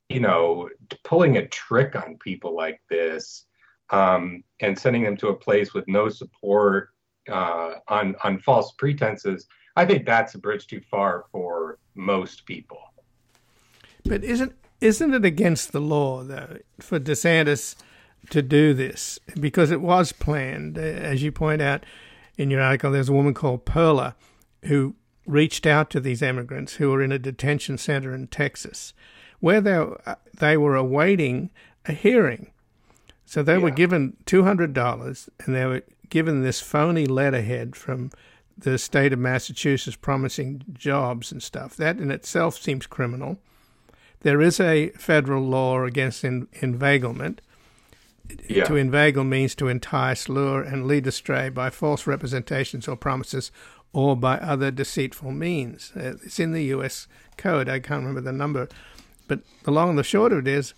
you know pulling a trick on people like this um, and sending them to a place with no support uh, on on false pretenses I think that's a bridge too far for most people. But isn't isn't it against the law though for DeSantis to do this because it was planned, as you point out in your article? There's a woman called Perla who reached out to these immigrants who were in a detention center in Texas, where they they were awaiting a hearing. So they yeah. were given two hundred dollars, and they were given this phony letterhead from the state of Massachusetts promising jobs and stuff. That in itself seems criminal. There is a federal law against in, inveiglement. Yeah. To inveigle means to entice, lure, and lead astray by false representations or promises or by other deceitful means. Uh, it's in the U.S. Code. I can't remember the number. But the long and the short of it is,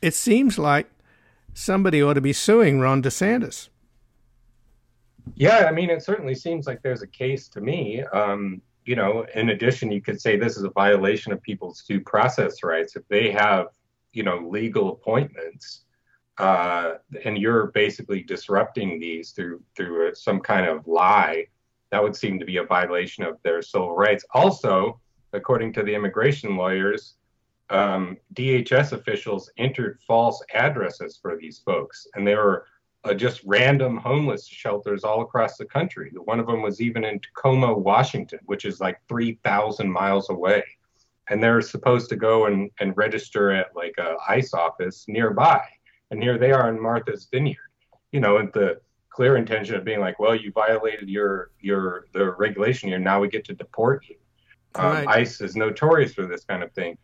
it seems like somebody ought to be suing Ron DeSantis. Yeah, I mean, it certainly seems like there's a case to me. Um, you know, in addition, you could say this is a violation of people's due process rights if they have, you know, legal appointments, uh, and you're basically disrupting these through through some kind of lie. That would seem to be a violation of their civil rights. Also, according to the immigration lawyers, um, DHS officials entered false addresses for these folks, and they were uh, just random homeless shelters all across the country. One of them was even in Tacoma, Washington, which is like 3,000 miles away. And they're supposed to go and, and register at like a ICE office nearby. And here they are in Martha's Vineyard, you know, with the clear intention of being like, well, you violated your your the regulation here. Now we get to deport you. Um. ICE is notorious for this kind of thing.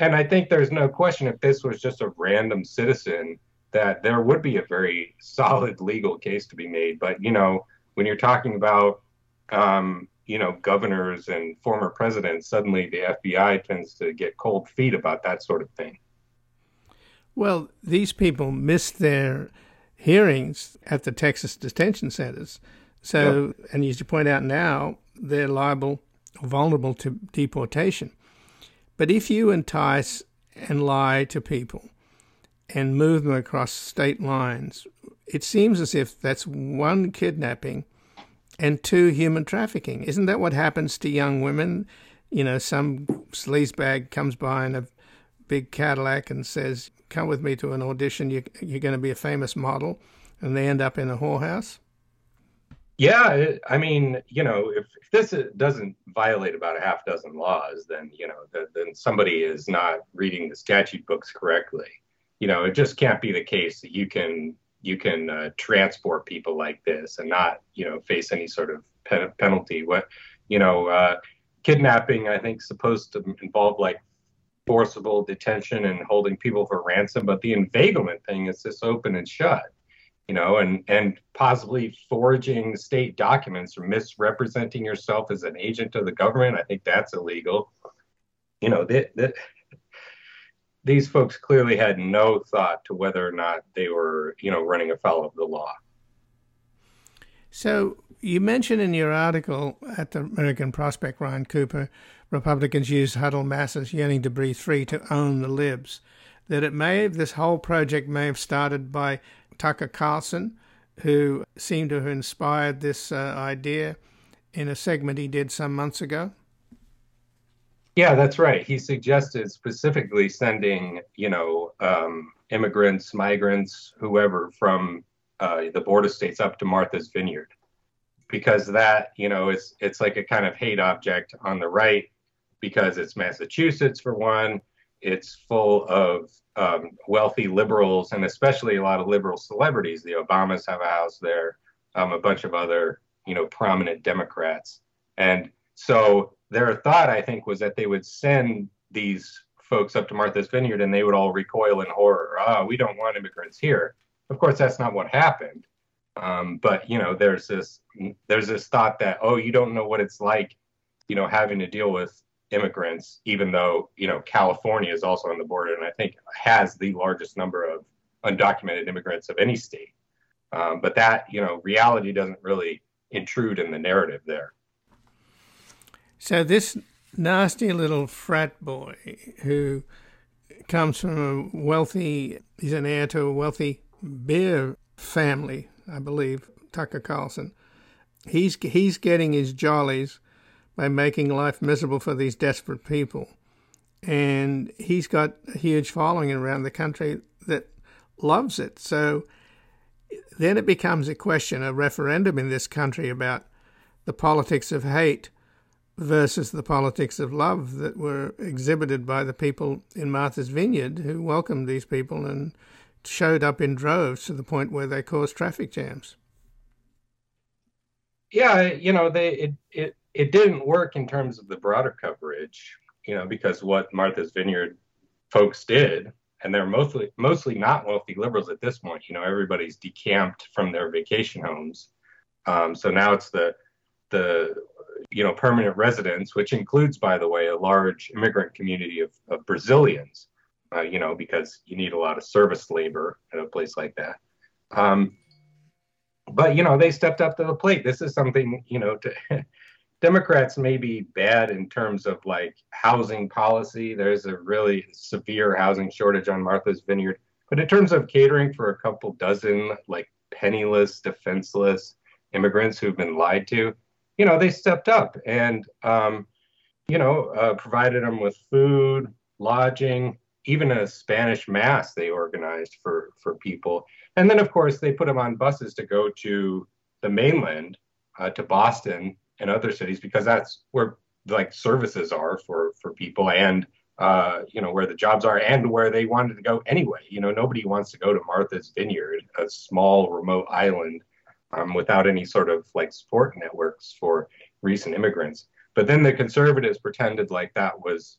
And I think there's no question if this was just a random citizen that there would be a very solid legal case to be made. But you know, when you're talking about um, you know governors and former presidents, suddenly the FBI tends to get cold feet about that sort of thing. Well, these people missed their hearings at the Texas detention centers. So, yep. and as you point out now, they're liable, or vulnerable to deportation. But if you entice and lie to people, and move them across state lines. It seems as if that's one kidnapping and two human trafficking. Isn't that what happens to young women? You know, some sleazebag comes by in a big Cadillac and says, "Come with me to an audition. You, are going to be a famous model," and they end up in a whorehouse. Yeah, I mean, you know, if, if this doesn't violate about a half dozen laws, then you know, the, then somebody is not reading the statute books correctly you know, it just can't be the case that you can you can uh, transport people like this and not you know face any sort of pen- penalty. What you know, uh, kidnapping I think supposed to involve like forcible detention and holding people for ransom, but the inveiglement thing is just open and shut. You know, and and possibly forging state documents or misrepresenting yourself as an agent of the government. I think that's illegal. You know, that that these folks clearly had no thought to whether or not they were, you know, running afoul of the law. So you mentioned in your article at the American Prospect, Ryan Cooper, Republicans use huddle masses yearning to breathe free to own the libs. That it may have, this whole project may have started by Tucker Carlson, who seemed to have inspired this uh, idea in a segment he did some months ago. Yeah, that's right. He suggested specifically sending, you know, um, immigrants, migrants, whoever from uh, the border states up to Martha's Vineyard, because that, you know, it's it's like a kind of hate object on the right, because it's Massachusetts for one. It's full of um, wealthy liberals and especially a lot of liberal celebrities. The Obamas have a house there, um, a bunch of other, you know, prominent Democrats, and so their thought, I think, was that they would send these folks up to Martha's Vineyard and they would all recoil in horror. Ah, we don't want immigrants here. Of course, that's not what happened. Um, but you know, there's this there's this thought that oh, you don't know what it's like, you know, having to deal with immigrants, even though you know California is also on the border and I think has the largest number of undocumented immigrants of any state. Um, but that you know reality doesn't really intrude in the narrative there. So this nasty little frat boy who comes from a wealthy, he's an heir to a wealthy beer family, I believe, Tucker Carlson. He's he's getting his jollies by making life miserable for these desperate people, and he's got a huge following around the country that loves it. So then it becomes a question, a referendum in this country about the politics of hate versus the politics of love that were exhibited by the people in Martha's Vineyard who welcomed these people and showed up in droves to the point where they caused traffic jams. Yeah, you know, they it it, it didn't work in terms of the broader coverage, you know, because what Martha's Vineyard folks did, and they're mostly mostly not wealthy liberals at this point. You know, everybody's decamped from their vacation homes, um, so now it's the the you know, permanent residents, which includes, by the way, a large immigrant community of, of Brazilians, uh, you know, because you need a lot of service labor at a place like that. Um, but, you know, they stepped up to the plate. This is something, you know, to, Democrats may be bad in terms of like housing policy. There's a really severe housing shortage on Martha's Vineyard. But in terms of catering for a couple dozen like penniless, defenseless immigrants who've been lied to, you know, they stepped up and, um, you know, uh, provided them with food, lodging, even a Spanish mass they organized for for people. And then, of course, they put them on buses to go to the mainland, uh, to Boston and other cities, because that's where like services are for for people and uh, you know where the jobs are and where they wanted to go anyway. You know, nobody wants to go to Martha's Vineyard, a small remote island um, without any sort of like support networks for recent immigrants. But then the conservatives pretended like that was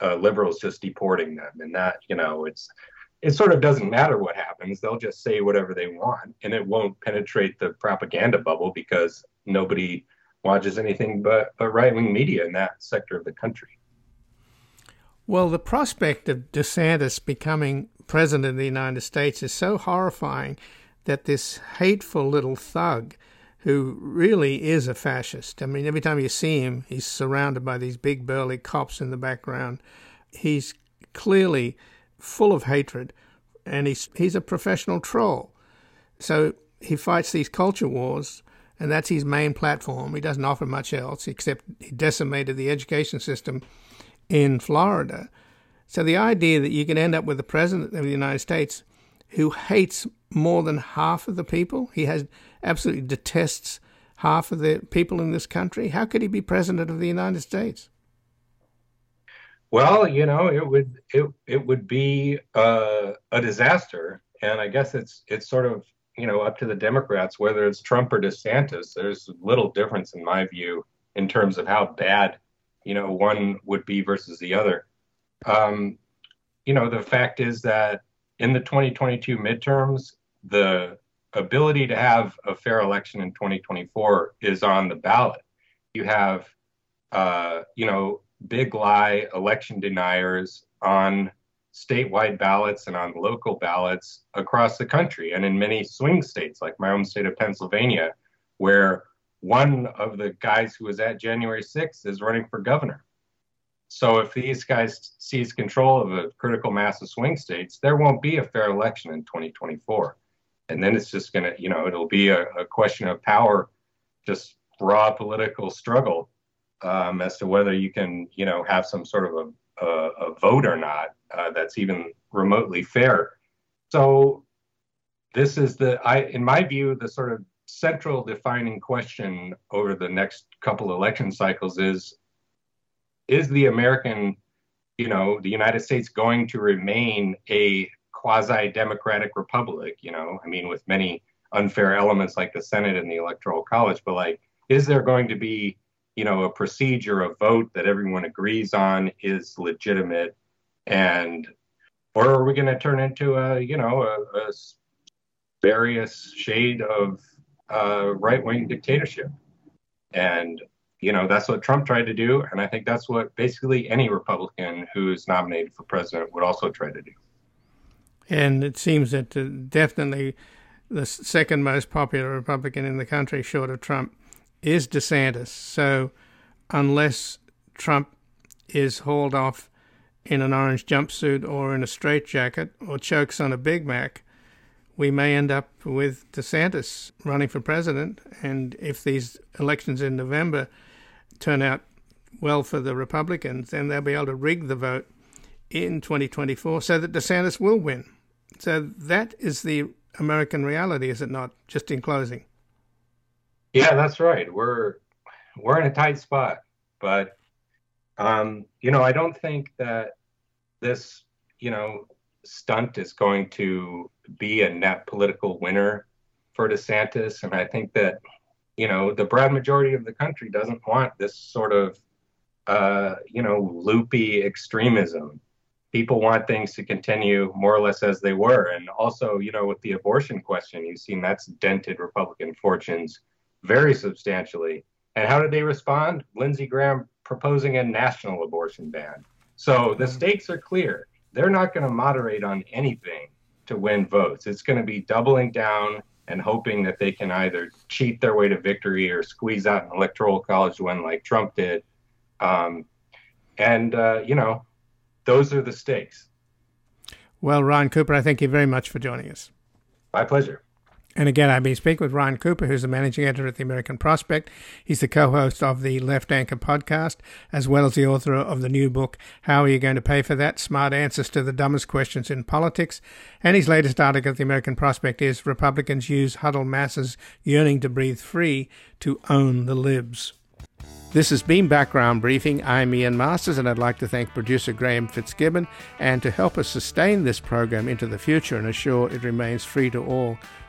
uh, liberals just deporting them, and that you know it's it sort of doesn't matter what happens; they'll just say whatever they want, and it won't penetrate the propaganda bubble because nobody watches anything but, but right wing media in that sector of the country. Well, the prospect of DeSantis becoming president of the United States is so horrifying that this hateful little thug who really is a fascist. I mean, every time you see him, he's surrounded by these big burly cops in the background. He's clearly full of hatred, and he's he's a professional troll. So he fights these culture wars, and that's his main platform. He doesn't offer much else except he decimated the education system in Florida. So the idea that you can end up with the president of the United States who hates more than half of the people. He has absolutely detests half of the people in this country. How could he be president of the United States? Well, you know, it would it it would be uh, a disaster, and I guess it's it's sort of you know up to the Democrats whether it's Trump or DeSantis. There's little difference in my view in terms of how bad you know one would be versus the other. Um, you know, the fact is that in the 2022 midterms, the ability to have a fair election in 2024 is on the ballot. You have, uh, you know, big lie election deniers on statewide ballots and on local ballots across the country and in many swing states like my own state of Pennsylvania, where one of the guys who was at January 6th is running for governor. So if these guys seize control of a critical mass of swing states, there won't be a fair election in 2024. And then it's just going to, you know, it'll be a, a, question of power, just raw political struggle. um, as to whether you can, you know, have some sort of a, a, a vote or not uh, that's even remotely fair. So this is the, I, in my view, the sort of central defining question over the next couple election cycles is, is the American, you know, the United States going to remain a quasi-democratic republic? You know, I mean, with many unfair elements like the Senate and the Electoral College, but like, is there going to be you know a procedure a vote that everyone agrees on is legitimate. And or are we going to turn into a you know a, a various shade of uh, right-wing dictatorship? And you know that's what trump tried to do and i think that's what basically any republican who's nominated for president would also try to do. And it seems that uh, definitely the second most popular republican in the country short of trump is DeSantis. So unless Trump is hauled off in an orange jumpsuit or in a straitjacket or chokes on a Big Mac, we may end up with DeSantis running for president. And if these elections in November turn out well for the Republicans, then they'll be able to rig the vote in 2024 so that DeSantis will win. So that is the American reality, is it not? Just in closing. Yeah, that's right. We're we're in a tight spot, but um, you know, I don't think that this, you know, stunt is going to be a net political winner for DeSantis, and I think that you know the broad majority of the country doesn't want this sort of uh, you know loopy extremism. People want things to continue more or less as they were, and also you know with the abortion question, you've seen that's dented Republican fortunes very substantially. And how did they respond? Lindsey Graham proposing a national abortion ban. So the mm-hmm. stakes are clear. They're not going to moderate on anything to win votes. It's going to be doubling down and hoping that they can either cheat their way to victory or squeeze out an electoral college win like Trump did. Um, and, uh, you know, those are the stakes. Well, Ron Cooper, I thank you very much for joining us. My pleasure. And again, I've been speaking with Ryan Cooper, who's the managing editor at the American Prospect. He's the co host of the Left Anchor podcast, as well as the author of the new book, How Are You Going to Pay for That? Smart Answers to the Dumbest Questions in Politics. And his latest article at the American Prospect is Republicans Use Huddled Masses Yearning to Breathe Free to Own the Libs. This has been Background Briefing. I'm Ian Masters, and I'd like to thank producer Graham Fitzgibbon. And to help us sustain this program into the future and assure it remains free to all,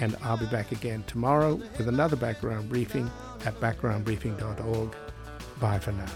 And I'll be back again tomorrow with another background briefing at backgroundbriefing.org. Bye for now.